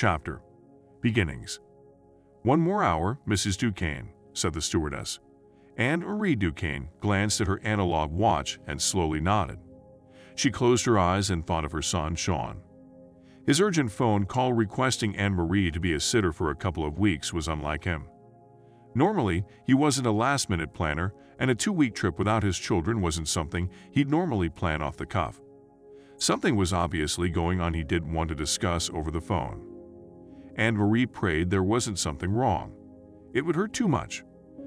Chapter Beginnings One more hour, Mrs. Dukane, said the stewardess. Anne Marie Dukane glanced at her analog watch and slowly nodded. She closed her eyes and thought of her son, Shaune. His urgent phone call requesting Anne Marie to be a sitter for a couple of weeks was unlike him. Normally, he wasn't a last minute planner, and a two week trip without his children wasn't something he'd normally plan off the cuff. Something was obviously going on he didn't want to discuss over the phone. Anne Marie prayed there wasn't something wrong. It would hurt too much,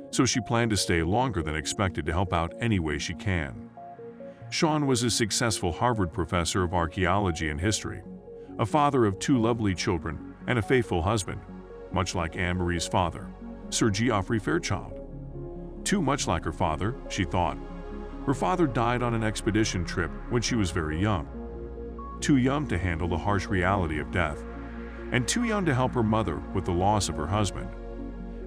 so she planned to stay longer than expected to help out any way she can. Shaune was a successful Harvard professor of archaeology and history, a father of two lovely children, and a faithful husband, much like Anne Marie's father, Sir Geoffrey Fairchild. Too much like her father, she thought. Her father died on an expedition trip when she was very young. Too young to handle the harsh reality of death, and too young to help her mother with the loss of her husband.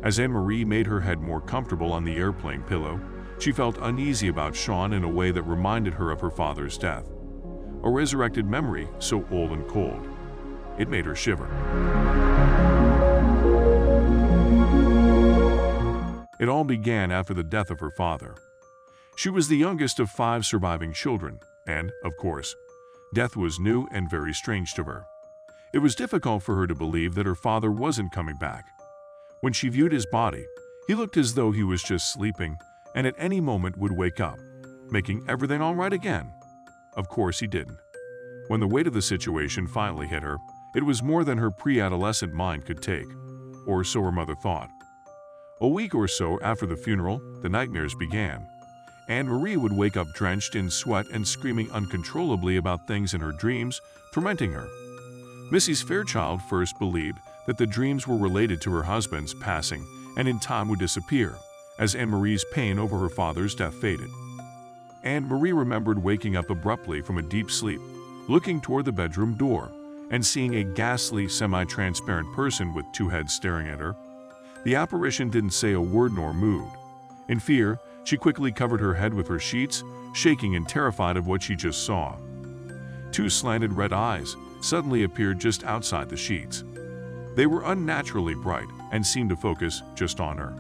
As Anne Marie made her head more comfortable on the airplane pillow, she felt uneasy about Shaune in a way that reminded her of her father's death. A resurrected memory so old and cold. It made her shiver. It all began after the death of her father. She was the youngest of five surviving children, and, of course, death was new and very strange to her. It was difficult for her to believe that her father wasn't coming back. When she viewed his body, he looked as though he was just sleeping and at any moment would wake up, making everything all right again. Of course, he didn't. When the weight of the situation finally hit her, it was more than her pre adolescent mind could take, or so her mother thought. A week or so after the funeral, the nightmares began. Anne Marie would wake up drenched in sweat and screaming uncontrollably about things in her dreams, tormenting her. Mrs. Fairchild first believed that the dreams were related to her husband's passing and in time would disappear, as Anne Marie's pain over her father's death faded. Anne Marie remembered waking up abruptly from a deep sleep, looking toward the bedroom door, and seeing a ghastly, semi transparent person with two heads staring at her. The apparition didn't say a word nor moved. In fear, she quickly covered her head with her sheets, shaking and terrified of what she just saw. Two slanted red eyes suddenly appeared just outside the sheets. They were unnaturally bright and seemed to focus just on her.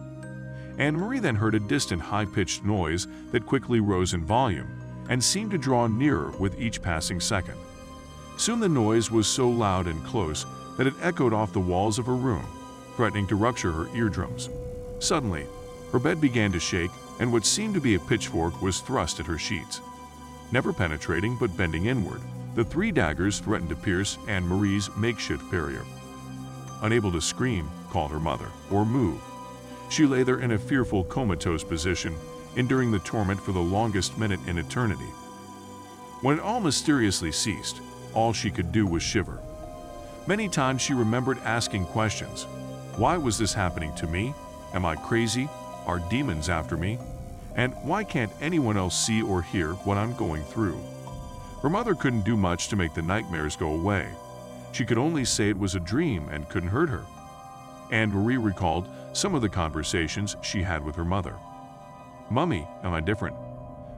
Anne Marie then heard a distant high pitched noise that quickly rose in volume and seemed to draw nearer with each passing second. Soon the noise was so loud and close that it echoed off the walls of her room, threatening to rupture her eardrums. Suddenly, her bed began to shake, and what seemed to be a pitchfork was thrust at her sheets. Never penetrating but bending inward, the three daggers threatened to pierce Anne Marie's makeshift barrier. Unable to scream, call her mother, or move, she lay there in a fearful comatose position, enduring the torment for the longest minute in eternity. When it all mysteriously ceased, all she could do was shiver. Many times she remembered asking questions. Why was this happening to me? Am I crazy? Are demons after me? And why can't anyone else see or hear what I'm going through? Her mother couldn't do much to make the nightmares go away. She could only say it was a dream and couldn't hurt her. Anne Marie recalled some of the conversations she had with her mother. Mummy, am I different?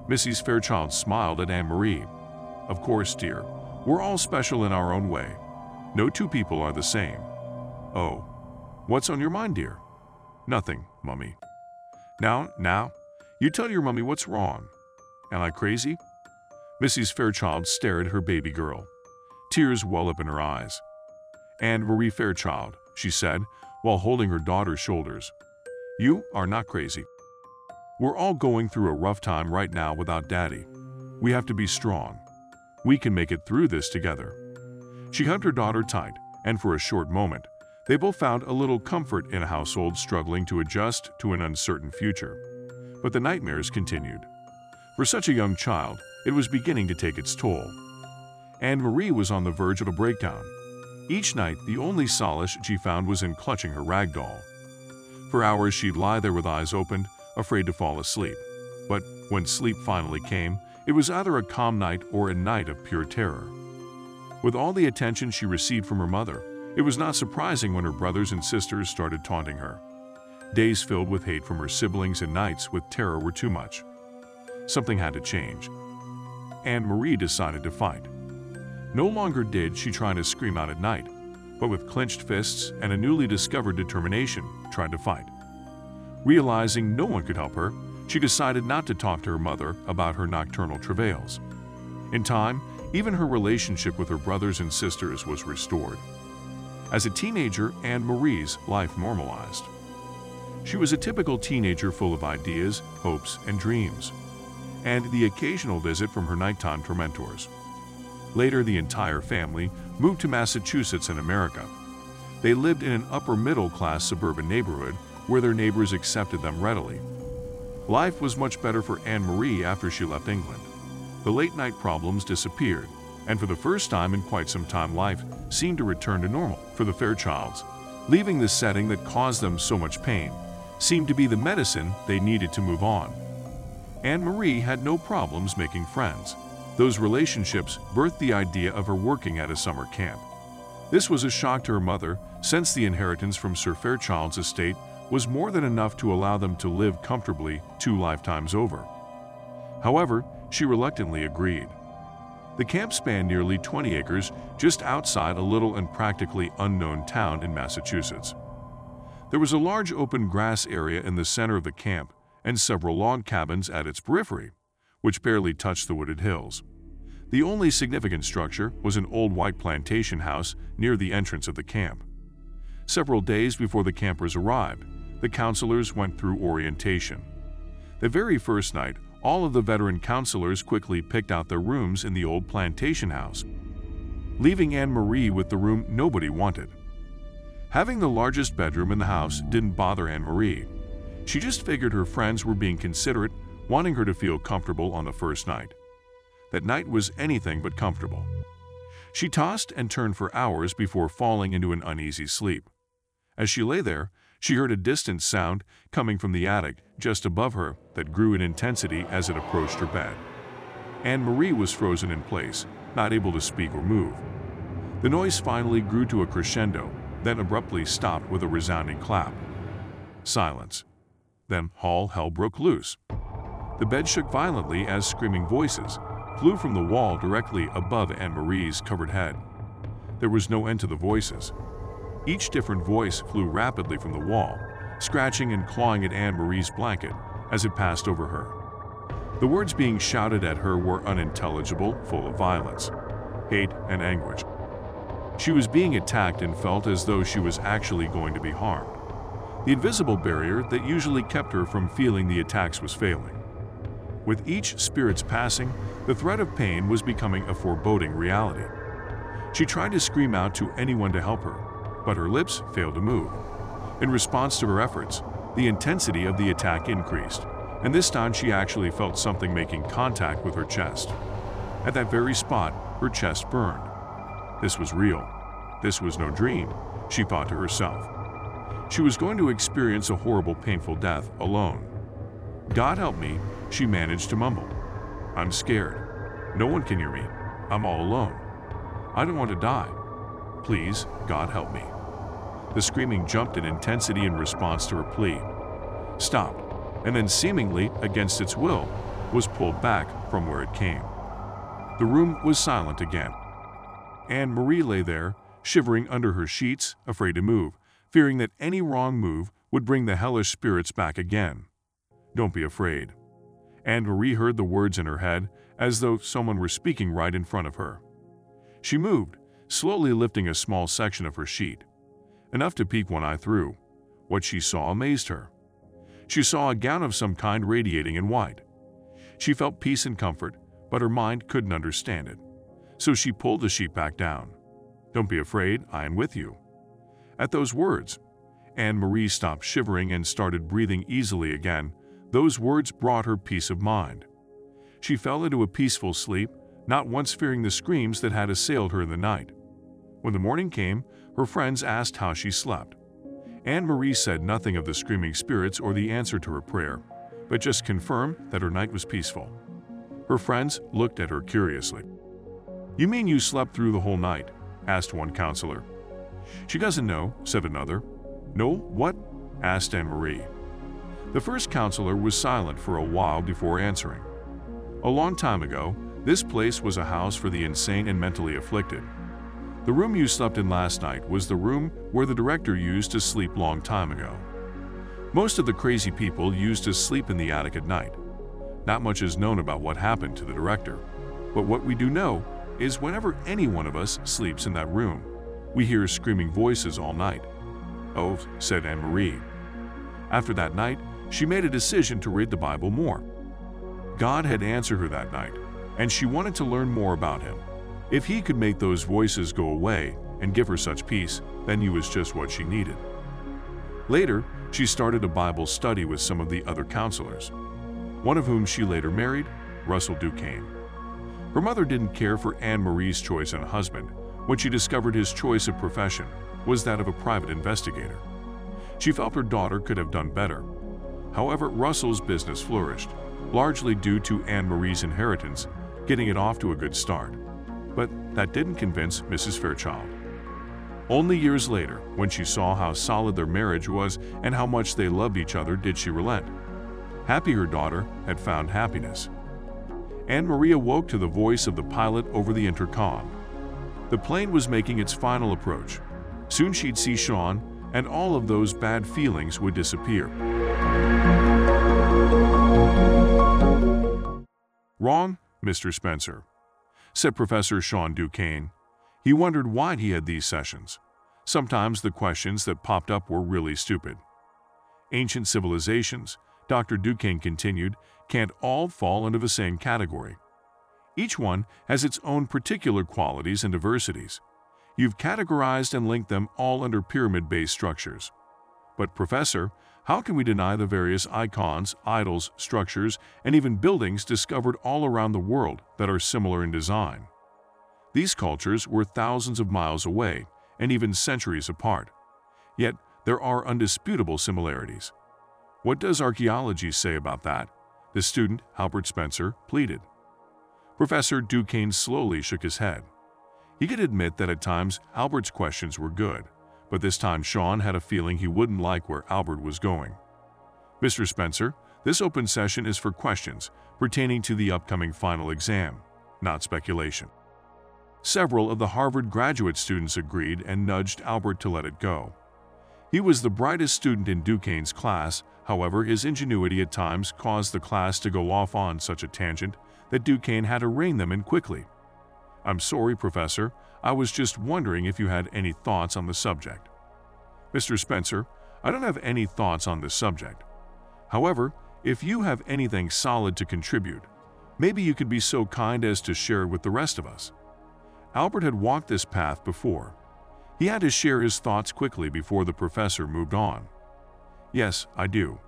Mrs. Fairchild smiled at Anne Marie. Of course, dear, we're all special in our own way. No two people are the same. Oh, what's on your mind, dear? Nothing, Mummy. Now, now, you tell your mummy what's wrong. Am I crazy? Mrs. Fairchild stared at her baby girl. Tears well up in her eyes. Anne Marie Fairchild, she said, while holding her daughter's shoulders. You are not crazy. We're all going through a rough time right now without Daddy. We have to be strong. We can make it through this together. She hugged her daughter tight, and for a short moment, they both found a little comfort in a household struggling to adjust to an uncertain future. But the nightmares continued. For such a young child, it was beginning to take its toll. Anne Marie was on the verge of a breakdown. Each night, the only solace she found was in clutching her rag doll. For hours, she'd lie there with eyes opened, afraid to fall asleep. But when sleep finally came, it was either a calm night or a night of pure terror. With all the attention she received from her mother, it was not surprising when her brothers and sisters started taunting her. Days filled with hate from her siblings and nights with terror were too much. Something had to change. Anne Marie decided to fight. No longer did she try to scream out at night. but with clenched fists and a newly discovered determination, tried to fight. Realizing no one could help her, she decided not to talk to her mother about her nocturnal travails. In time, even her relationship with her brothers and sisters was restored. As a teenager, Anne Marie's life normalized. She was a typical teenager full of ideas, hopes, and dreams, and the occasional visit from her nighttime tormentors. Later, the entire family moved to Massachusetts in America. They lived in an upper middle class suburban neighborhood where their neighbors accepted them readily. Life was much better for Anne Marie after she left England. The late night problems disappeared, and for the first time in quite some time, life seemed to return to normal for the Fairchilds. Leaving the setting that caused them so much pain seemed to be the medicine they needed to move on. Anne Marie had no problems making friends. Those relationships birthed the idea of her working at a summer camp. This was a shock to her mother, since the inheritance from Sir Fairchild's estate was more than enough to allow them to live comfortably two lifetimes over. However, she reluctantly agreed. The camp spanned nearly 20 acres just outside a little and practically unknown town in Massachusetts. There was a large open grass area in the center of the camp and several log cabins at its periphery, which barely touched the wooded hills. The only significant structure was an old white plantation house near the entrance of the camp. Several days before the campers arrived, the counselors went through orientation. The very first night, all of the veteran counselors quickly picked out their rooms in the old plantation house, leaving Anne Marie with the room nobody wanted. Having the largest bedroom in the house didn't bother Anne Marie. She just figured her friends were being considerate, wanting her to feel comfortable on the first night. That night was anything but comfortable. She tossed and turned for hours before falling into an uneasy sleep. As she lay there, she heard a distant sound coming from the attic just above her that grew in intensity as it approached her bed. Anne Marie was frozen in place, not able to speak or move. The noise finally grew to a crescendo, then abruptly stopped with a resounding clap. Silence. Then all hell broke loose. The bed shook violently as screaming voices flew from the wall directly above Anne Marie's covered head. There was no end to the voices. Each different voice flew rapidly from the wall, scratching and clawing at Anne Marie's blanket as it passed over her. The words being shouted at her were unintelligible, full of violence, hate, and anguish. She was being attacked and felt as though she was actually going to be harmed. The invisible barrier that usually kept her from feeling the attacks was failing. With each spirit's passing, the threat of pain was becoming a foreboding reality. She tried to scream out to anyone to help her, but her lips failed to move. In response to her efforts, the intensity of the attack increased, and this time she actually felt something making contact with her chest. At that very spot, her chest burned. This was real. This was no dream, she thought to herself. She was going to experience a horrible, painful death alone. God help me, she managed to mumble. I'm scared. No one can hear me. I'm all alone. I don't want to die. Please, God help me. The screaming jumped in intensity in response to her plea, stopped, and then seemingly against its will, was pulled back from where it came. The room was silent again. Anne Marie lay there, shivering under her sheets, afraid to move, fearing that any wrong move would bring the hellish spirits back again. Don't be afraid. Anne Marie heard the words in her head as though someone were speaking right in front of her. She moved, slowly lifting a small section of her sheet enough to peek one eye through. What she saw amazed her. She saw a gown of some kind radiating in white. She felt peace and comfort, but her mind couldn't understand it. So she pulled the sheet back down. Don't be afraid, I am with you. At those words, Anne Marie stopped shivering and started breathing easily again. Those words brought her peace of mind. She fell into a peaceful sleep, not once fearing the screams that had assailed her in the night. When the morning came, her friends asked how she slept. Anne Marie said nothing of the screaming spirits or the answer to her prayer, but just confirmed that her night was peaceful. Her friends looked at her curiously. You mean you slept through the whole night? asked one counselor. She doesn't know, said another. No, what? asked Anne Marie. The first counselor was silent for a while before answering. A long time ago, this place was a house for the insane and mentally afflicted. The room you slept in last night was the room where the director used to sleep long time ago. Most of the crazy people used to sleep in the attic at night. Not much is known about what happened to the director, but what we do know is whenever any one of us sleeps in that room, we hear screaming voices all night. Oh, said Anne Marie. After that night, she made a decision to read the Bible more. God had answered her that night, and she wanted to learn more about him. If he could make those voices go away and give her such peace, then he was just what she needed. Later, she started a Bible study with some of the other counselors, one of whom she later married, Russell Dukane. Her mother didn't care for Anne Marie's choice in a husband when she discovered his choice of profession was that of a private investigator. She felt her daughter could have done better. However, Russell's business flourished, largely due to Anne Marie's inheritance, getting it off to a good start but that didn't convince Mrs. Fairchild. Only years later, when she saw how solid their marriage was and how much they loved each other, did she relent. Happy her daughter had found happiness. Anne Marie awoke to the voice of the pilot over the intercom. The plane was making its final approach. Soon she'd see Shaune, and all of those bad feelings would disappear. Wrong, Mr. Spencer said Professor Shaune Dukane. He wondered why he had these sessions. Sometimes the questions that popped up were really stupid. Ancient civilizations, Dr. Dukane continued, can't all fall into the same category. Each one has its own particular qualities and diversities. You've categorized and linked them all under pyramid-based structures. But, Professor, how can we deny the various icons, idols, structures, and even buildings discovered all around the world that are similar in design? These cultures were thousands of miles away and even centuries apart. Yet, there are undisputable similarities. What does archaeology say about that? The student, Albert Spencer, pleaded. Professor Dukane slowly shook his head. He could admit that at times Albert's questions were good, but this time Shaune had a feeling he wouldn't like where Albert was going. Mr. Spencer, this open session is for questions pertaining to the upcoming final exam, not speculation. Several of the Harvard graduate students agreed and nudged Albert to let it go. He was the brightest student in Dukane's class, however, his ingenuity at times caused the class to go off on such a tangent that Dukane had to rein them in quickly. I'm sorry, Professor, I was just wondering if you had any thoughts on the subject. Mr. Spencer, I don't have any thoughts on this subject. However, if you have anything solid to contribute, maybe you could be so kind as to share it with the rest of us. Albert had walked this path before. He had to share his thoughts quickly before the professor moved on. Yes, I do.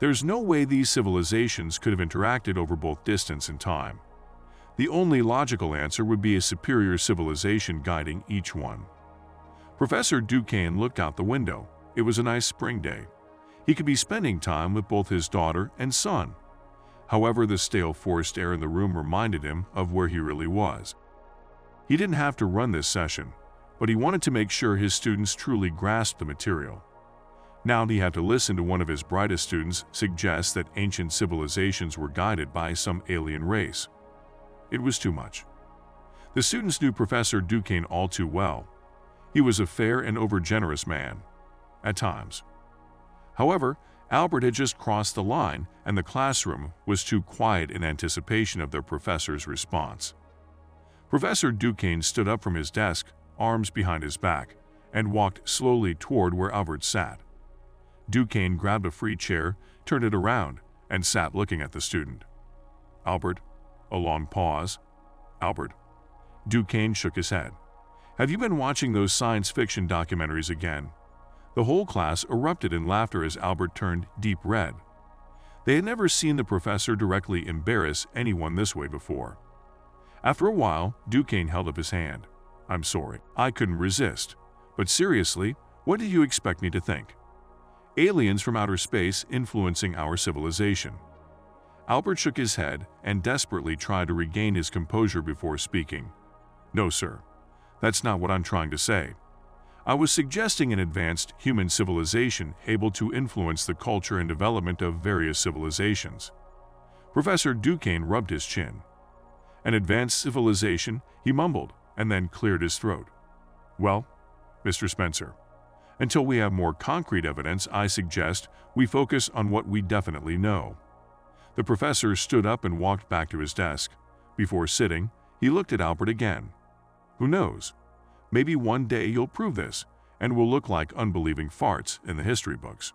There's no way these civilizations could have interacted over both distance and time. The only logical answer would be a superior civilization guiding each one. Professor Dukane looked out the window. It was a nice spring day. He could be spending time with both his daughter and son. However, the stale forced air in the room reminded him of where he really was. He didn't have to run this session, but he wanted to make sure his students truly grasped the material. Now he had to listen to one of his brightest students suggest that ancient civilizations were guided by some alien race. It was too much. The students knew Professor Dukane all too well. He was a fair and overgenerous man, at times. However, Albert had just crossed the line and the classroom was too quiet in anticipation of their professor's response. Professor Dukane stood up from his desk, arms behind his back, and walked slowly toward where Albert sat. Dukane grabbed a free chair, turned it around, and sat looking at the student. Albert, a long pause. Albert. Dukane shook his head. Have you been watching those science fiction documentaries again? The whole class erupted in laughter as Albert turned deep red. They had never seen the professor directly embarrass anyone this way before. After a while, Dukane held up his hand. I'm sorry, I couldn't resist. But seriously, what do you expect me to think? Aliens from outer space influencing our civilization. Albert shook his head and desperately tried to regain his composure before speaking. No, sir. That's not what I'm trying to say. I was suggesting an advanced human civilization able to influence the culture and development of various civilizations. Professor Dukane rubbed his chin. An advanced civilization, he mumbled, and then cleared his throat. Well, Mr. Spencer, until we have more concrete evidence, I suggest we focus on what we definitely know. The professor stood up and walked back to his desk. Before sitting, he looked at Albert again. Who knows? Maybe one day you'll prove this, and we'll look like unbelieving farts in the history books.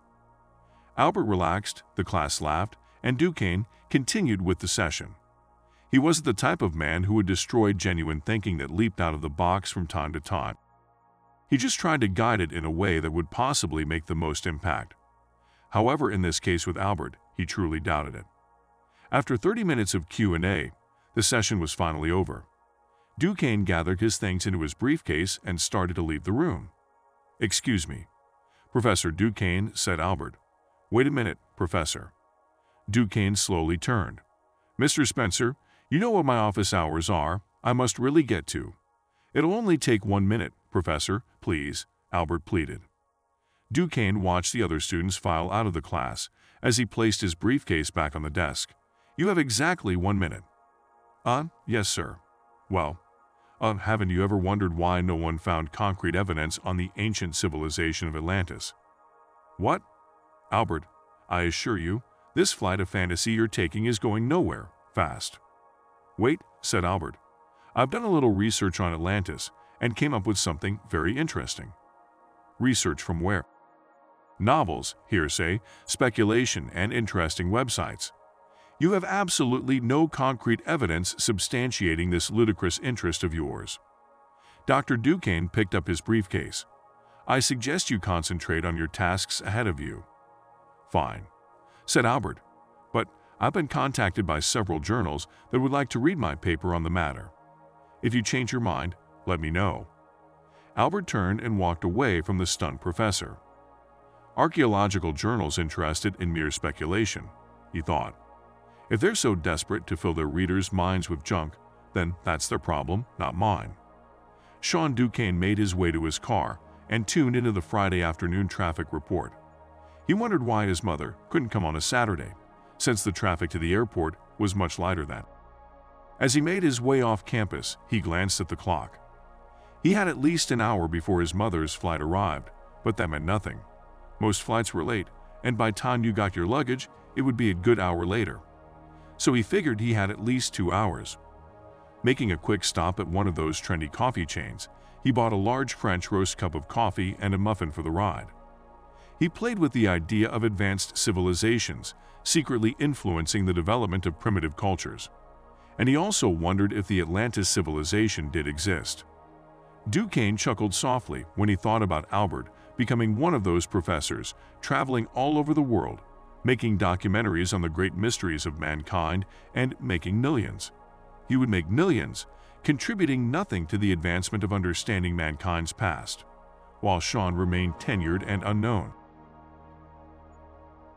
Albert relaxed, the class laughed, and Dukane continued with the session. He wasn't the type of man who would destroy genuine thinking that leaped out of the box from time to time. He just tried to guide it in a way that would possibly make the most impact. However, in this case with Albert, he truly doubted it. After 30 minutes of Q&A, the session was finally over. Dukane gathered his things into his briefcase and started to leave the room. Excuse me. Professor Dukane, said Albert. Wait a minute, Professor. Dukane slowly turned. Mr. Spencer, you know what my office hours are. I must really get to. It'll only take one minute, Professor, please, Albert pleaded. Dukane watched the other students file out of the class as he placed his briefcase back on the desk. You have exactly one minute. Uh, yes, sir. Well, uh, haven't you ever wondered why no one found concrete evidence on the ancient civilization of Atlantis? What? Albert, I assure you, this flight of fantasy you're taking is going nowhere fast. Wait, said Albert. I've done a little research on Atlantis and came up with something very interesting. Research from where? Novels, hearsay, speculation, and interesting websites. You have absolutely no concrete evidence substantiating this ludicrous interest of yours. Dr. Dukane picked up his briefcase. I suggest you concentrate on your tasks ahead of you. Fine, said Albert, but I've been contacted by several journals that would like to read my paper on the matter. If you change your mind, let me know. Albert turned and walked away from the stunned professor. Archaeological journals interested in mere speculation, he thought. If they're so desperate to fill their readers' minds with junk, then that's their problem, not mine. Shaune Dukane made his way to his car and tuned into the Friday afternoon traffic report. He wondered why his mother couldn't come on a Saturday, since the traffic to the airport was much lighter then. As he made his way off campus, he glanced at the clock. He had at least an hour before his mother's flight arrived, but that meant nothing. Most flights were late, and by the time you got your luggage, it would be a good hour later so he figured he had at least two hours. Making a quick stop at one of those trendy coffee chains, he bought a large French roast cup of coffee and a muffin for the ride. He played with the idea of advanced civilizations, secretly influencing the development of primitive cultures. And he also wondered if the Atlantis civilization did exist. Dukane chuckled softly when he thought about Albert becoming one of those professors traveling all over the world making documentaries on the great mysteries of mankind, and making millions. He would make millions, contributing nothing to the advancement of understanding mankind's past, while Shaune remained tenured and unknown.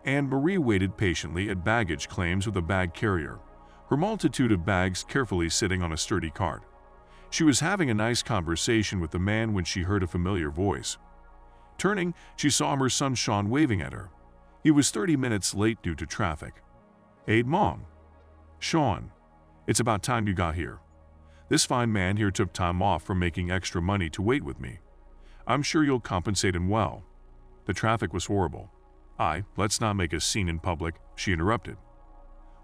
Anne Marie waited patiently at baggage claims with a bag carrier, her multitude of bags carefully sitting on a sturdy cart. She was having a nice conversation with the man when she heard a familiar voice. Turning, she saw her son Shaune waving at her. He was 30 minutes late due to traffic. Aid Mom. Shaune, it's about time you got here. This fine man here took time off from making extra money to wait with me. I'm sure you'll compensate him well. The traffic was horrible. I, let's not make a scene in public, she interrupted.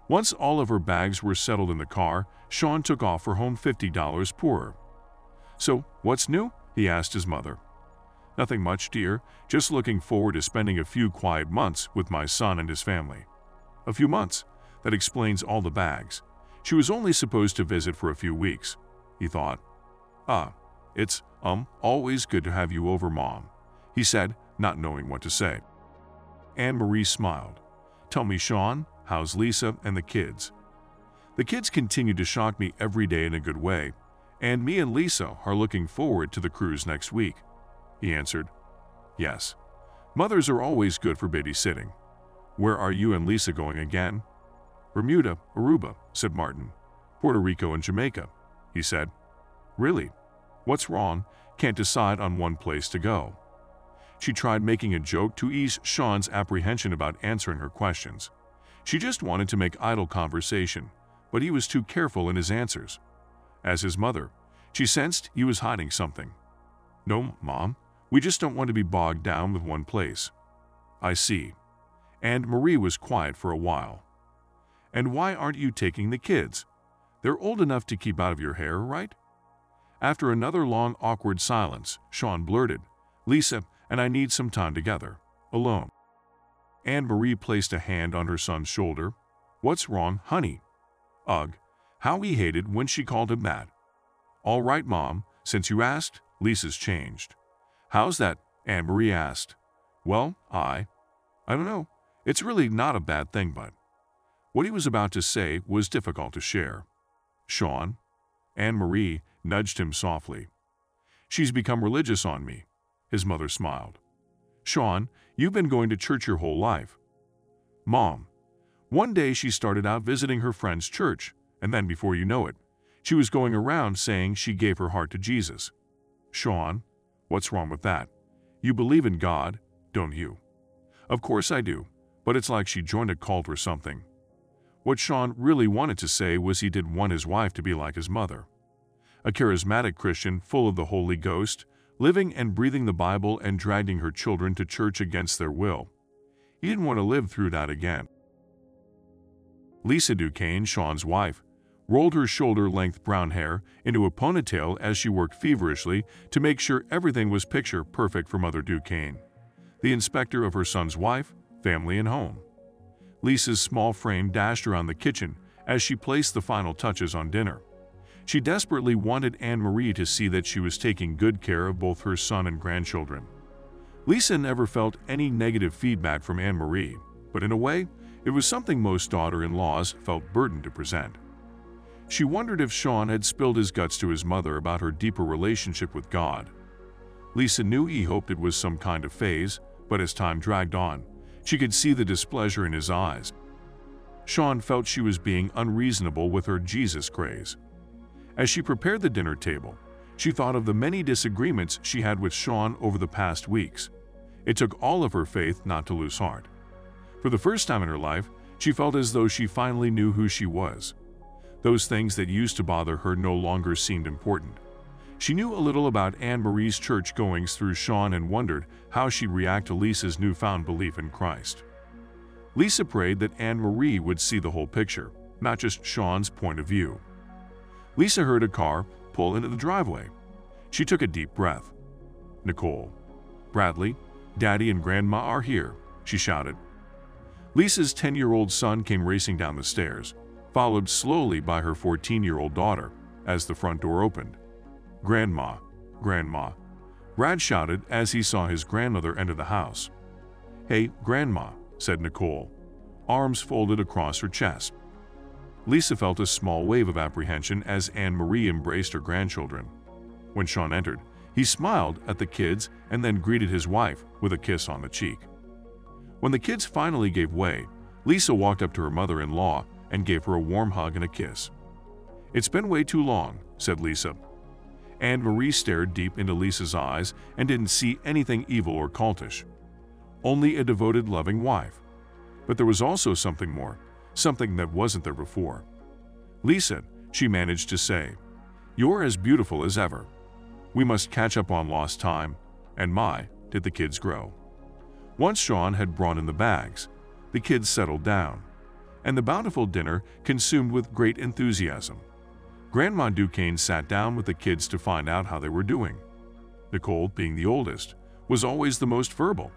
Once all of her bags were settled in the car, Shaune took off for home $50 poorer. So, what's new? he asked his mother. Nothing much, dear, just looking forward to spending a few quiet months with my son and his family. A few months? That explains all the bags. She was only supposed to visit for a few weeks, he thought. Ah, it's, um, always good to have you over, Mom, he said, not knowing what to say. Anne Marie smiled. Tell me, Shaune, how's Lisa and the kids? The kids continue to shock me every day in a good way, and me and Lisa are looking forward to the cruise next week. He answered, Yes. Mothers are always good for babysitting. Where are you and Lisa going again? Bermuda, Aruba, said Martin. Puerto Rico and Jamaica, he said. Really? What's wrong? Can't decide on one place to go. She tried making a joke to ease Shaune's apprehension about answering her questions. She just wanted to make idle conversation, but he was too careful in his answers. As his mother, she sensed he was hiding something. No, Mom, we just don't want to be bogged down with one place. I see. Anne Marie was quiet for a while. And why aren't you taking the kids? They're old enough to keep out of your hair, right? After another long, awkward silence, Shaune blurted, Lisa and I need some time together, alone. Anne Marie placed a hand on her son's shoulder. What's wrong, honey? Ugh, how he hated when she called him that. All right, Mom, since you asked, Lisa's changed. How's that? Anne Marie asked. Well, I... I don't know. It's really not a bad thing, but... What he was about to say was difficult to share. Shaune, Anne Marie nudged him softly. She's become religious on me. His mother smiled. Shaune, you've been going to church your whole life. Mom. One day she started out visiting her friend's church, and then before you know it, she was going around saying she gave her heart to Jesus. Shaune, what's wrong with that? You believe in God, don't you? Of course I do, but it's like she joined a cult or something. What Shaune really wanted to say was he didn't want his wife to be like his mother. A charismatic Christian full of the Holy Ghost, living and breathing the Bible and dragging her children to church against their will. He didn't want to live through that again. Lisa Dukane, Shaune's wife, rolled her shoulder-length brown hair into a ponytail as she worked feverishly to make sure everything was picture-perfect for Mother Dukane, the inspector of her son's wife, family, and home. Lisa's small frame dashed around the kitchen as she placed the final touches on dinner. She desperately wanted Anne-Marie to see that she was taking good care of both her son and grandchildren. Lisa never felt any negative feedback from Anne-Marie, but in a way, it was something most daughter-in-laws felt burdened to present. She wondered if Shaune had spilled his guts to his mother about her deeper relationship with God. Lisa knew he hoped it was some kind of phase, but as time dragged on, she could see the displeasure in his eyes. Shaune felt she was being unreasonable with her Jesus craze. As she prepared the dinner table, she thought of the many disagreements she had with Shaune over the past weeks. It took all of her faith not to lose heart. For the first time in her life, she felt as though she finally knew who she was. Those things that used to bother her no longer seemed important. She knew a little about Anne Marie's church goings through Shaune and wondered how she'd react to Lisa's newfound belief in Christ. Lisa prayed that Anne Marie would see the whole picture, not just Shaune's point of view. Lisa heard a car pull into the driveway. She took a deep breath. Nicole, Bradley, Daddy and Grandma are here, she shouted. Lisa's 10-year-old son came racing down the stairs, followed slowly by her 14-year-old daughter as the front door opened. Grandma, Grandma, Brad shouted as he saw his grandmother enter the house. Hey, Grandma, said Nicole, arms folded across her chest. Lisa felt a small wave of apprehension as Anne-Marie embraced her grandchildren. When Shaune entered, he smiled at the kids and then greeted his wife with a kiss on the cheek. When the kids finally gave way, Lisa walked up to her mother-in-law and gave her a warm hug and a kiss. It's been way too long, said Lisa. Anne-Marie stared deep into Lisa's eyes and didn't see anything evil or cultish. Only a devoted, loving wife. But there was also something more something that wasn't there before. Lisa, she managed to say, You're as beautiful as ever. We must catch up on lost time, and my, did the kids grow. Once Shaune had brought in the bags, the kids settled down, and the bountiful dinner consumed with great enthusiasm. Grandma Dukane sat down with the kids to find out how they were doing. Nicole, being the oldest, was always the most verbal.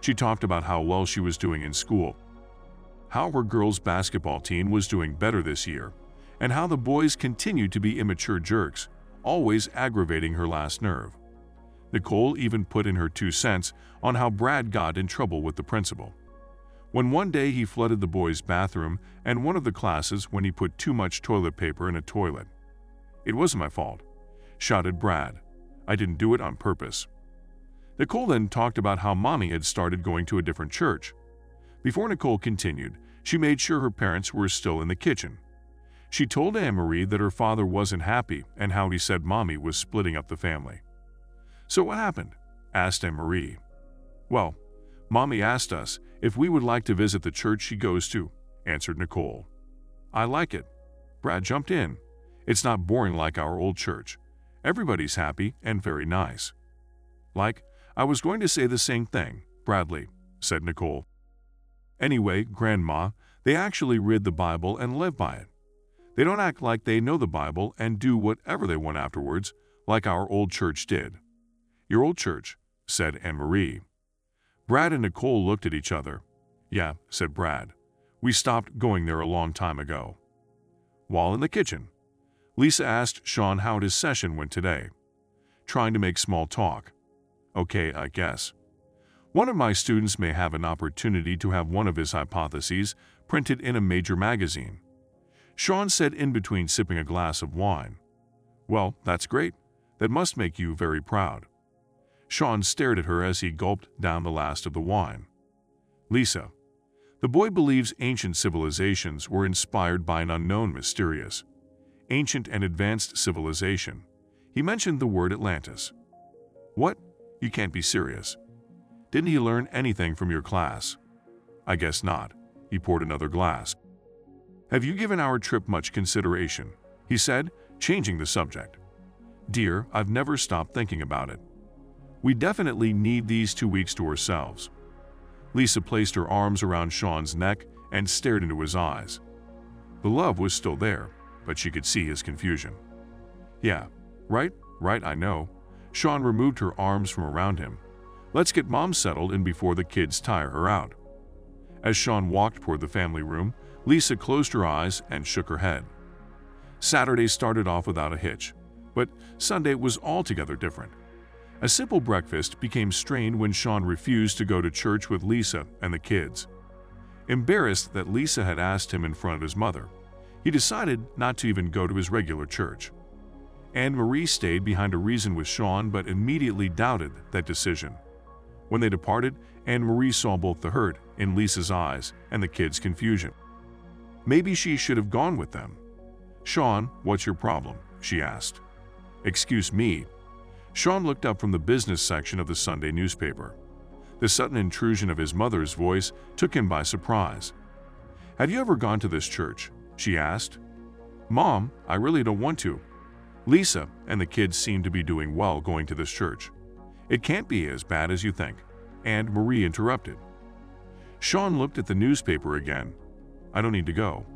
She talked about how well she was doing in school how her girls' basketball team was doing better this year, and how the boys continued to be immature jerks, always aggravating her last nerve. Nicole even put in her two cents on how Brad got in trouble with the principal. When one day he flooded the boys' bathroom and one of the classes when he put too much toilet paper in a toilet. It wasn't my fault, shouted Brad. I didn't do it on purpose. Nicole then talked about how mommy had started going to a different church. Before Nicole continued, she made sure her parents were still in the kitchen. She told Anne-Marie that her father wasn't happy and how he said Mommy was splitting up the family. So what happened? asked Anne-Marie. Well, Mommy asked us if we would like to visit the church she goes to, answered Nicole. I like it. Brad jumped in. It's not boring like our old church. Everybody's happy and very nice. Like, I was going to say the same thing, Bradley, said Nicole. Anyway, Grandma, they actually read the Bible and live by it. They don't act like they know the Bible and do whatever they want afterwards, like our old church did. Your old church, said Anne Marie. Brad and Nicole looked at each other. Yeah, said Brad. We stopped going there a long time ago. While in the kitchen, Lisa asked Shaune how his session went today. Trying to make small talk. Okay, I guess. One of my students may have an opportunity to have one of his hypotheses printed in a major magazine. Shaune said in between sipping a glass of wine. Well, that's great. That must make you very proud. Shaune stared at her as he gulped down the last of the wine. Lisa. The boy believes ancient civilizations were inspired by an unknown mysterious, ancient and advanced civilization. He mentioned the word Atlantis. What? You can't be serious. Didn't he learn anything from your class? I guess not. He poured another glass. Have you given our trip much consideration? He said, changing the subject. Dear, I've never stopped thinking about it. We definitely need these two weeks to ourselves. Lisa placed her arms around Shaune's neck and stared into his eyes. The love was still there, but she could see his confusion. Yeah, right, right, I know. Shaune removed her arms from around him. Let's get mom settled in before the kids tire her out. As Shaune walked toward the family room, Lisa closed her eyes and shook her head. Saturday started off without a hitch, but Sunday was altogether different. A simple breakfast became strained when Shaune refused to go to church with Lisa and the kids. Embarrassed that Lisa had asked him in front of his mother, he decided not to even go to his regular church. Anne Marie stayed behind to reason with Shaune but immediately doubted that decision. When they departed, Anne Marie saw both the hurt in Lisa's eyes and the kids' confusion. Maybe she should have gone with them. Shaune, what's your problem? she asked. Excuse me. Shaune looked up from the business section of the Sunday newspaper. The sudden intrusion of his mother's voice took him by surprise. Have you ever gone to this church? she asked. Mom, I really don't want to. Lisa and the kids seem to be doing well going to this church. It can't be as bad as you think. Anne Marie interrupted. Shaune looked at the newspaper again. I don't need to go.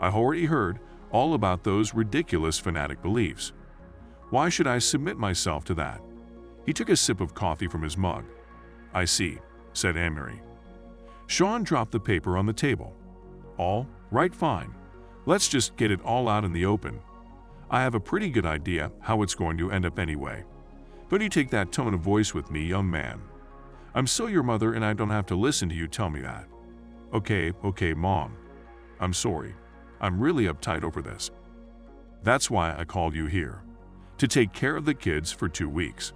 I already heard all about those ridiculous fanatic beliefs. Why should I submit myself to that? He took a sip of coffee from his mug. I see, said Anne-Marie. Shaune dropped the paper on the table. All right, fine. Let's just get it all out in the open. I have a pretty good idea how it's going to end up anyway. But you take that tone of voice with me, young man. I'm so your mother and I don't have to listen to you tell me that. Okay, okay, Mom. I'm sorry. I'm really uptight over this. That's why I called you here. To take care of the kids for two weeks.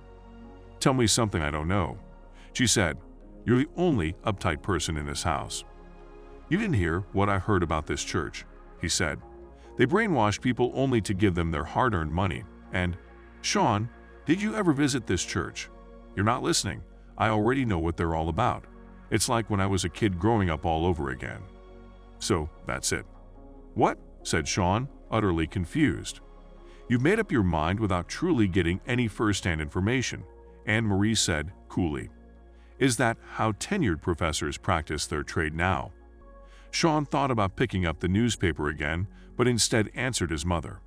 Tell me something I don't know. She said, You're the only uptight person in this house. You didn't hear what I heard about this church he said. They brainwash people only to give them their hard earned money. And, Shaune, did you ever visit this church? You're not listening. I already know what they're all about. It's like when I was a kid growing up all over again. So that's it. What? said Shaune, utterly confused. You've made up your mind without truly getting any first hand information, Anne Marie said coolly. Is that how tenured professors practice their trade now? Shaune thought about picking up the newspaper again, but instead answered his mother.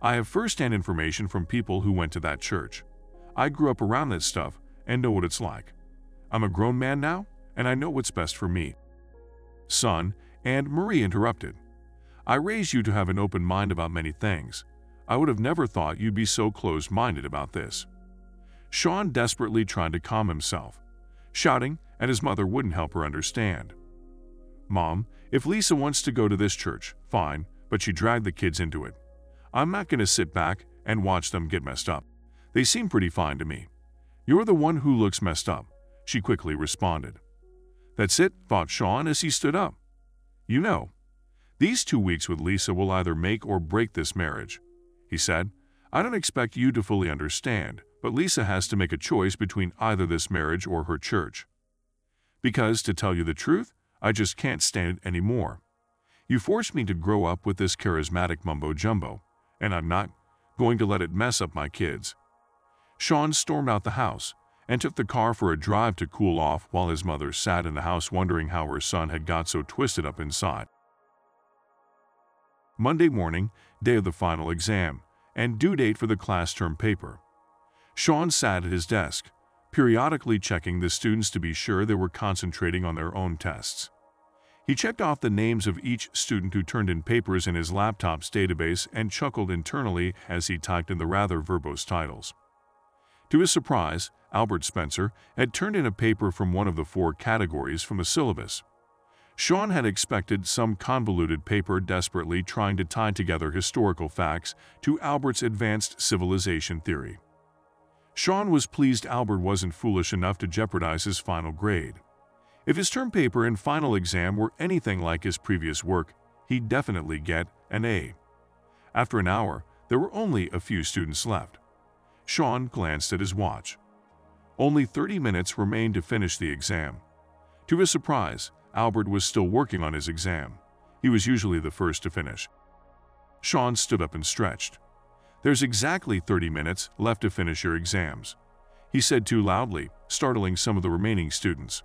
I have first-hand information from people who went to that church. I grew up around that stuff and know what it's like. I'm a grown man now, and I know what's best for me. Son, Anne Marie interrupted. I raised you to have an open mind about many things. I would have never thought you'd be so closed-minded about this. Shaune desperately tried to calm himself, shouting, and his mother wouldn't help her understand. Mom, if Lisa wants to go to this church, fine, but she dragged the kids into it. I'm not going to sit back and watch them get messed up. They seem pretty fine to me. You're the one who looks messed up, she quickly responded. That's it, thought Shaune as he stood up. You know, these two weeks with Lisa will either make or break this marriage. He said, I don't expect you to fully understand, but Lisa has to make a choice between either this marriage or her church. Because, to tell you the truth, I just can't stand it anymore. You forced me to grow up with this charismatic mumbo-jumbo, and I'm not going to let it mess up my kids. Shaune stormed out the house, and took the car for a drive to cool off while his mother sat in the house wondering how her son had got so twisted up inside. Monday morning, day of the final exam, and due date for the class term paper. Shaune sat at his desk, periodically checking the students to be sure they were concentrating on their own tests. He checked off the names of each student who turned in papers in his laptop's database and chuckled internally as he typed in the rather verbose titles. To his surprise, Albert Spencer had turned in a paper from one of the four categories from the syllabus. Shaune had expected some convoluted paper desperately trying to tie together historical facts to Albert's advanced civilization theory. Shaune was pleased Albert wasn't foolish enough to jeopardize his final grade. If his term paper and final exam were anything like his previous work, he'd definitely get an A. After an hour, there were only a few students left. Shaune glanced at his watch. Only 30 minutes remained to finish the exam. To his surprise, Albert was still working on his exam. He was usually the first to finish. Shaune stood up and stretched. There's exactly 30 minutes left to finish your exams, he said too loudly, startling some of the remaining students.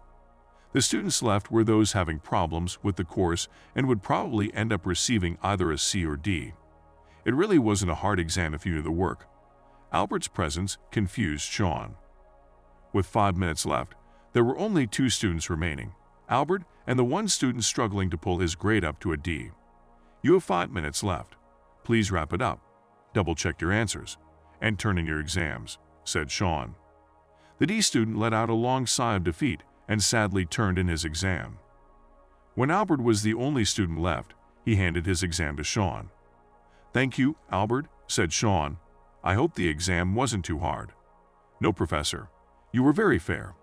The students left were those having problems with the course and would probably end up receiving either a C or D. It really wasn't a hard exam if you knew the work. Albert's presence confused Shaune. With five minutes left, there were only two students remaining, Albert and the one student struggling to pull his grade up to a D. You have five minutes left. Please wrap it up. Double-check your answers and turn in your exams, said Shaune. The D student let out a long sigh of defeat and sadly turned in his exam. When Albert was the only student left, he handed his exam to Shaune. Thank you, Albert, said Shaune. I hope the exam wasn't too hard. No, Professor. You were very fair.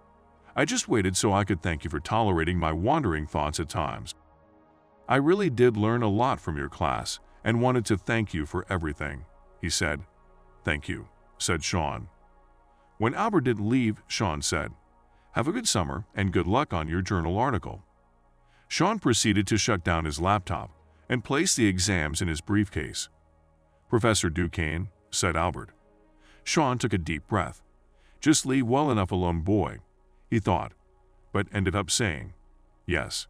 I just waited so I could thank you for tolerating my wandering thoughts at times. I really did learn a lot from your class and wanted to thank you for everything, he said. Thank you, said Shaune. When Albert didn't leave, Shaune said, have a good summer and good luck on your journal article. Shaune proceeded to shut down his laptop and place the exams in his briefcase. Professor Dukane, said Albert. Shaune took a deep breath. Just leave well enough alone, boy, he thought, but ended up saying, yes.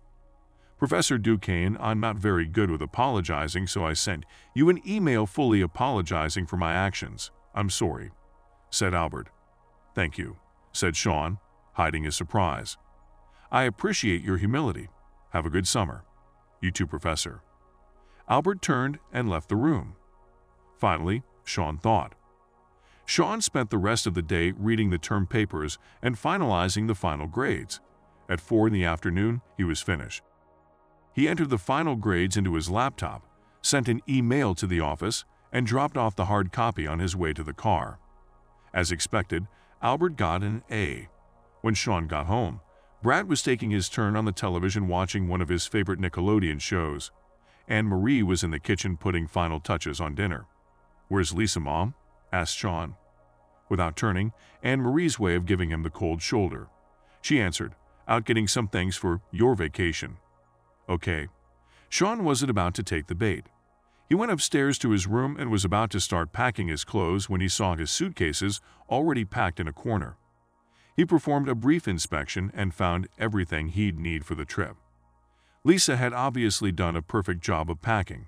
Professor Dukane, I'm not very good with apologizing, so I sent you an email fully apologizing for my actions. I'm sorry, said Albert. Thank you, said Shaune, hiding his surprise. I appreciate your humility. Have a good summer. You too, Professor. Albert turned and left the room. Finally, Shaune thought. Shaune spent the rest of the day reading the term papers and finalizing the final grades. At 4 in the afternoon, he was finished. He entered the final grades into his laptop, sent an email to the office, and dropped off the hard copy on his way to the car. As expected, Albert got an A. When Shaune got home, Brad was taking his turn on the television watching one of his favorite Nickelodeon shows. Anne Marie was in the kitchen putting final touches on dinner. Where's Lisa, Mom? asked Shaune. Without turning, Anne Marie's way of giving him the cold shoulder. She answered, out getting some things for your vacation. Okay. Shaune wasn't about to take the bait. He went upstairs to his room and was about to start packing his clothes when he saw his suitcases already packed in a corner. He performed a brief inspection and found everything he'd need for the trip. Lisa had obviously done a perfect job of packing.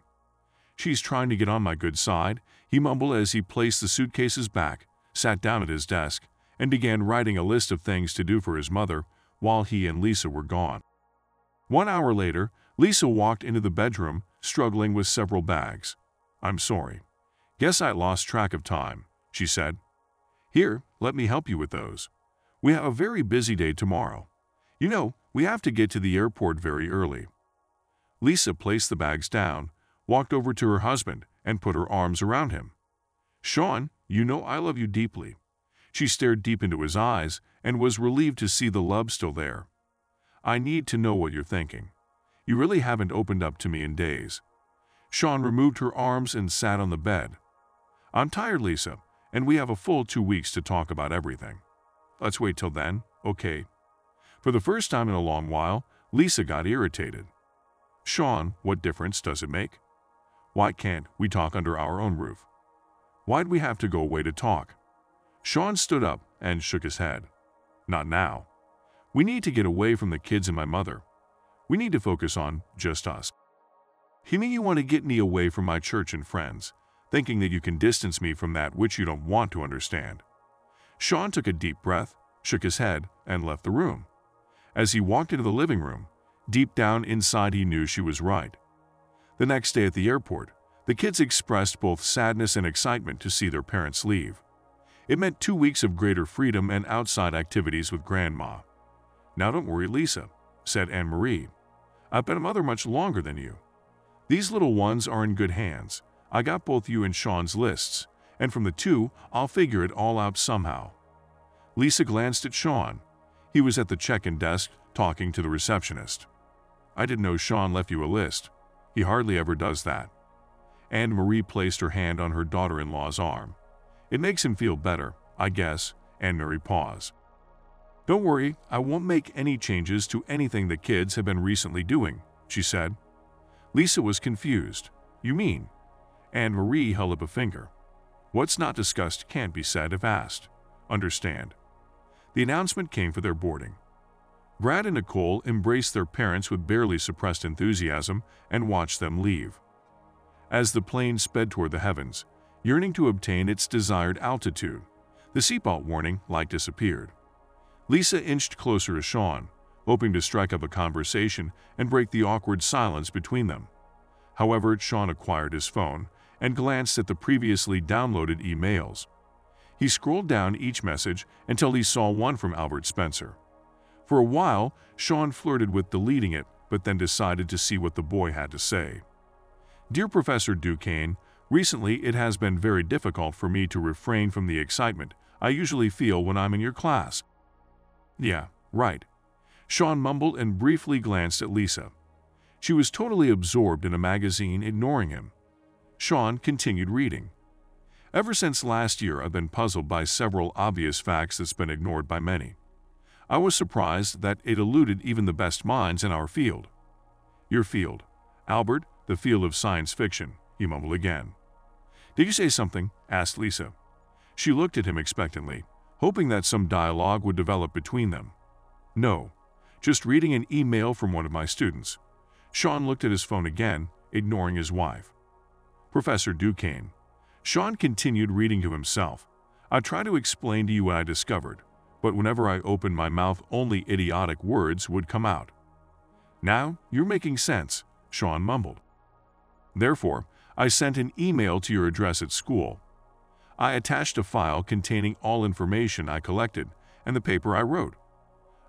She's trying to get on my good side, he mumbled as he placed the suitcases back, sat down at his desk, and began writing a list of things to do for his mother while he and Lisa were gone. One hour later, Lisa walked into the bedroom, struggling with several bags. I'm sorry. Guess I lost track of time, she said. Here, let me help you with those. We have a very busy day tomorrow. You know, we have to get to the airport very early. Lisa placed the bags down, walked over to her husband, and put her arms around him. Shaune, you know I love you deeply. She stared deep into his eyes and was relieved to see the love still there. I need to know what you're thinking. You really haven't opened up to me in days. Shaune removed her arms and sat on the bed. I'm tired, Lisa, and we have a full two weeks to talk about everything. Let's wait till then, okay? For the first time in a long while, Lisa got irritated. Shaune, what difference does it make? Why can't we talk under our own roof? Why'd we have to go away to talk? Shaune stood up and shook his head. Not now. We need to get away from the kids and my mother. We need to focus on just us. You mean you want to get me away from my church and friends, thinking that you can distance me from that which you don't want to understand? Shaune took a deep breath, shook his head, and left the room. As he walked into the living room, deep down inside he knew she was right. The next day at the airport, the kids expressed both sadness and excitement to see their parents leave. It meant two weeks of greater freedom and outside activities with Grandma. Now don't worry, Lisa, said Anne Marie. I've been a mother much longer than you. These little ones are in good hands. I got both you and Shaune's lists, and from the two, I'll figure it all out somehow. Lisa glanced at Shaune. He was at the check-in desk talking to the receptionist. I didn't know Shaune left you a list. He hardly ever does that. Anne Marie placed her hand on her daughter-in-law's arm. It makes him feel better, I guess, Anne Marie paused. Don't worry, I won't make any changes to anything the kids have been recently doing, she said. Lisa was confused. You mean? Anne Marie held up a finger. What's not discussed can't be said if asked. Understand. The announcement came for their boarding. Brad and Nicole embraced their parents with barely suppressed enthusiasm and watched them leave. As the plane sped toward the heavens, yearning to obtain its desired altitude, the seatbelt warning light disappeared. Lisa inched closer to Shaune, hoping to strike up a conversation and break the awkward silence between them. However, Shaune acquired his phone and glanced at the previously downloaded emails. He scrolled down each message until he saw one from Albert Spencer. For a while, Shaune flirted with deleting it, but then decided to see what the boy had to say. Dear Professor Dukane, recently it has been very difficult for me to refrain from the excitement I usually feel when I'm in your class. Yeah, right. Shaune mumbled and briefly glanced at Lisa. She was totally absorbed in a magazine, ignoring him. Shaune continued reading. Ever since last year, I've been puzzled by several obvious facts that's been ignored by many. I was surprised that it eluded even the best minds in our field. Your field. Albert, the field of science fiction, he mumbled again. Did you say something? asked Lisa. She looked at him expectantly hoping that some dialogue would develop between them. No, just reading an email from one of my students. Shaune looked at his phone again, ignoring his wife. Professor Dukane. Shaune continued reading to himself. I tried to explain to you what I discovered, but whenever I opened my mouth, only idiotic words would come out. Now, you're making sense, Shaune mumbled. Therefore, I sent an email to your address at school I attached a file containing all information I collected and the paper I wrote.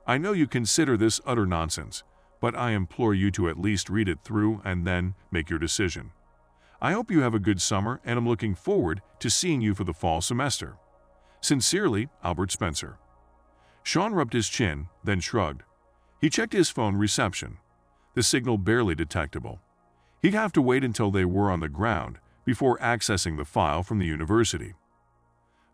I know you consider this utter nonsense, but I implore you to at least read it through and then make your decision. I hope you have a good summer and am looking forward to seeing you for the fall semester. Sincerely, Albert Spencer. Shaune rubbed his chin, then shrugged. He checked his phone reception. The signal barely detectable. He'd have to wait until they were on the ground before accessing the file from the university.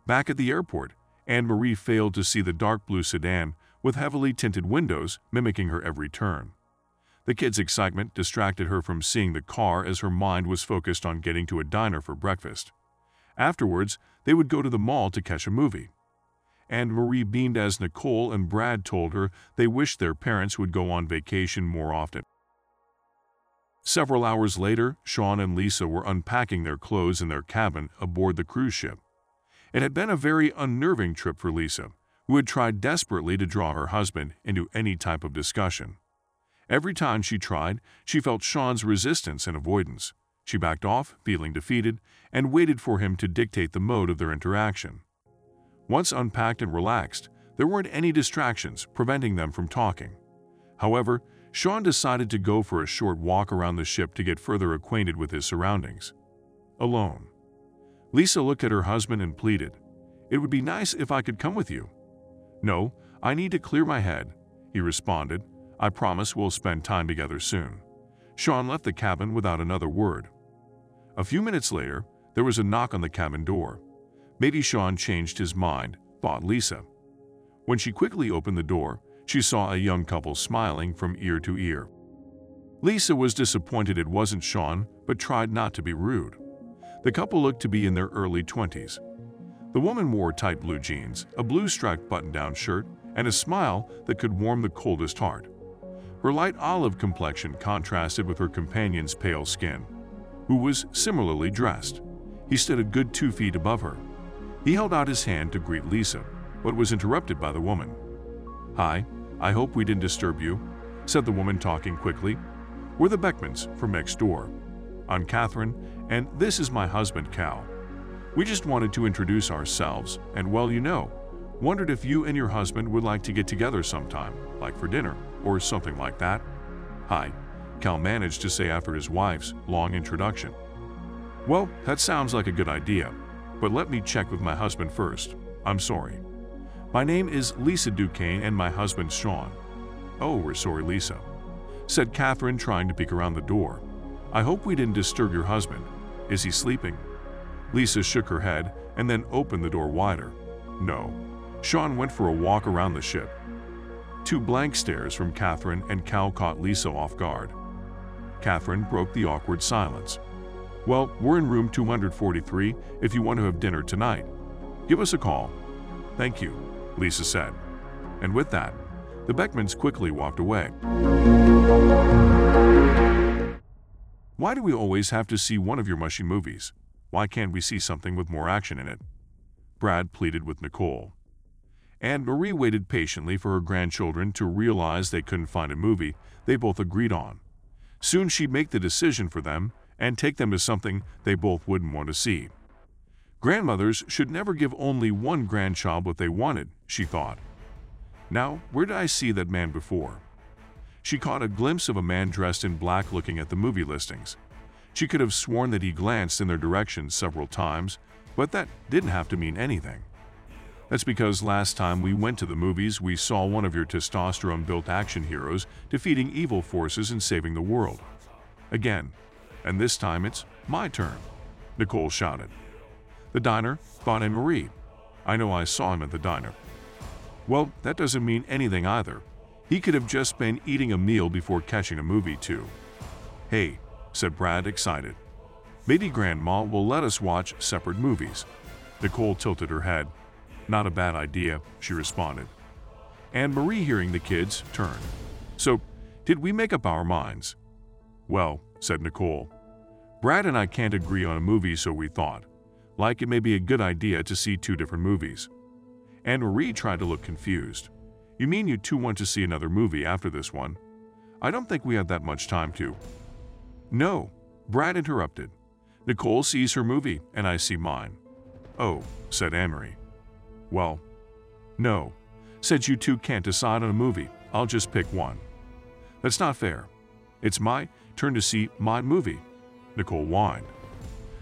Back at the airport, Anne-Marie failed to see the dark blue sedan with heavily tinted windows mimicking her every turn. The kid's excitement distracted her from seeing the car as her mind was focused on getting to a diner for breakfast. Afterwards, they would go to the mall to catch a movie. Anne-Marie beamed as Nicole and Brad told her they wished their parents would go on vacation more often. Several hours later, Shaune and Lisa were unpacking their clothes in their cabin aboard the cruise ship. It had been a very unnerving trip for Lisa, who had tried desperately to draw her husband into any type of discussion. Every time she tried, she felt Shaune's resistance and avoidance. She backed off, feeling defeated, and waited for him to dictate the mode of their interaction. Once unpacked and relaxed, there weren't any distractions preventing them from talking. However, Shaune decided to go for a short walk around the ship to get further acquainted with his surroundings. Alone. Lisa looked at her husband and pleaded, It would be nice if I could come with you. No, I need to clear my head, he responded. I promise we'll spend time together soon. Shaune left the cabin without another word. A few minutes later, there was a knock on the cabin door. Maybe Shaune changed his mind, thought Lisa. When she quickly opened the door, she saw a young couple smiling from ear to ear. Lisa was disappointed it wasn't Shaune, but tried not to be rude. The couple looked to be in their early 20s. The woman wore tight blue jeans, a blue striped button-down shirt, and a smile that could warm the coldest heart. Her light olive complexion contrasted with her companion's pale skin, who was similarly dressed. He stood a good two feet above her. He held out his hand to greet Lisa, but was interrupted by the woman. Hi, I hope we didn't disturb you, said the woman talking quickly. We're the Beckmans from next door. I'm Catherine, and this is my husband, Cal. We just wanted to introduce ourselves, and well, you know, wondered if you and your husband would like to get together sometime, like for dinner, or something like that. Hi, Cal managed to say after his wife's long introduction. Well, that sounds like a good idea, but let me check with my husband first. I'm sorry. My name is Lisa Dukane and my husband Shaune. Oh, we're sorry, Lisa, said Catherine, trying to peek around the door. I hope we didn't disturb your husband. Is he sleeping? Lisa shook her head and then opened the door wider. No. Shaune went for a walk around the ship. Two blank stares from Catherine and Cal caught Lisa off guard. Catherine broke the awkward silence. Well, we're in room 243 if you want to have dinner tonight. Give us a call. Thank you, Lisa said. And with that, the Beckmans quickly walked away. Why do we always have to see one of your mushy movies? Why can't we see something with more action in it? Brad pleaded with Nicole. Anne Marie waited patiently for her grandchildren to realize they couldn't find a movie they both agreed on. Soon she'd make the decision for them and take them to something they both wouldn't want to see. Grandmothers should never give only one grandchild what they wanted, she thought. Now, where did I see that man before? She caught a glimpse of a man dressed in black looking at the movie listings. She could have sworn that he glanced in their direction several times, but that didn't have to mean anything. That's because last time we went to the movies, we saw one of your testosterone built action heroes defeating evil forces and saving the world. Again, and this time it's my turn, Nicole shouted. The diner, thought Anne Marie. I know I saw him at the diner. Well, that doesn't mean anything either. He could have just been eating a meal before catching a movie, too. Hey, said Brad, excited. Maybe Grandma will let us watch separate movies. Nicole tilted her head. Not a bad idea, she responded. Anne Marie, hearing the kids, turned. So, did we make up our minds? Well, said Nicole. Brad and I can't agree on a movie, so we thought. Like it may be a good idea to see two different movies. Anne Marie tried to look confused. You mean you two want to see another movie after this one? I don't think we have that much time to. No, Brad interrupted. Nicole sees her movie, and I see mine. Oh, said Anne Marie. Well, no. Said you two can't decide on a movie. I'll just pick one. That's not fair. It's my turn to see my movie. Nicole whined.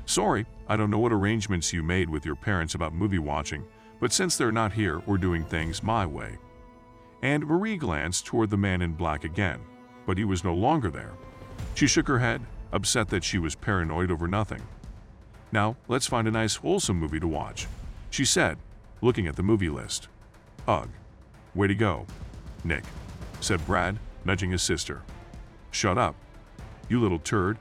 Sorry, I don't know what arrangements you made with your parents about movie watching, but since they're not here, we're doing things my way. Anne Marie glanced toward the man in black again, but he was no longer there. She shook her head, upset that she was paranoid over nothing. Now, let's find a nice wholesome movie to watch, she said, looking at the movie list. Ugh. Way to go, Nick, said Brad, nudging his sister. Shut up, you little turd,